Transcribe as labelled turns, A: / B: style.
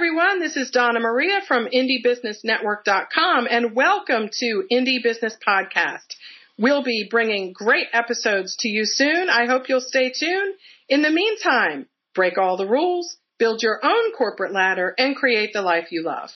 A: everyone. This is Donna Maria from IndieBusinessNetwork.com and welcome to Indie Business Podcast. We'll be bringing great episodes to you soon. I hope you'll stay tuned. In the meantime, break all the rules, build your own corporate ladder, and create the life you love.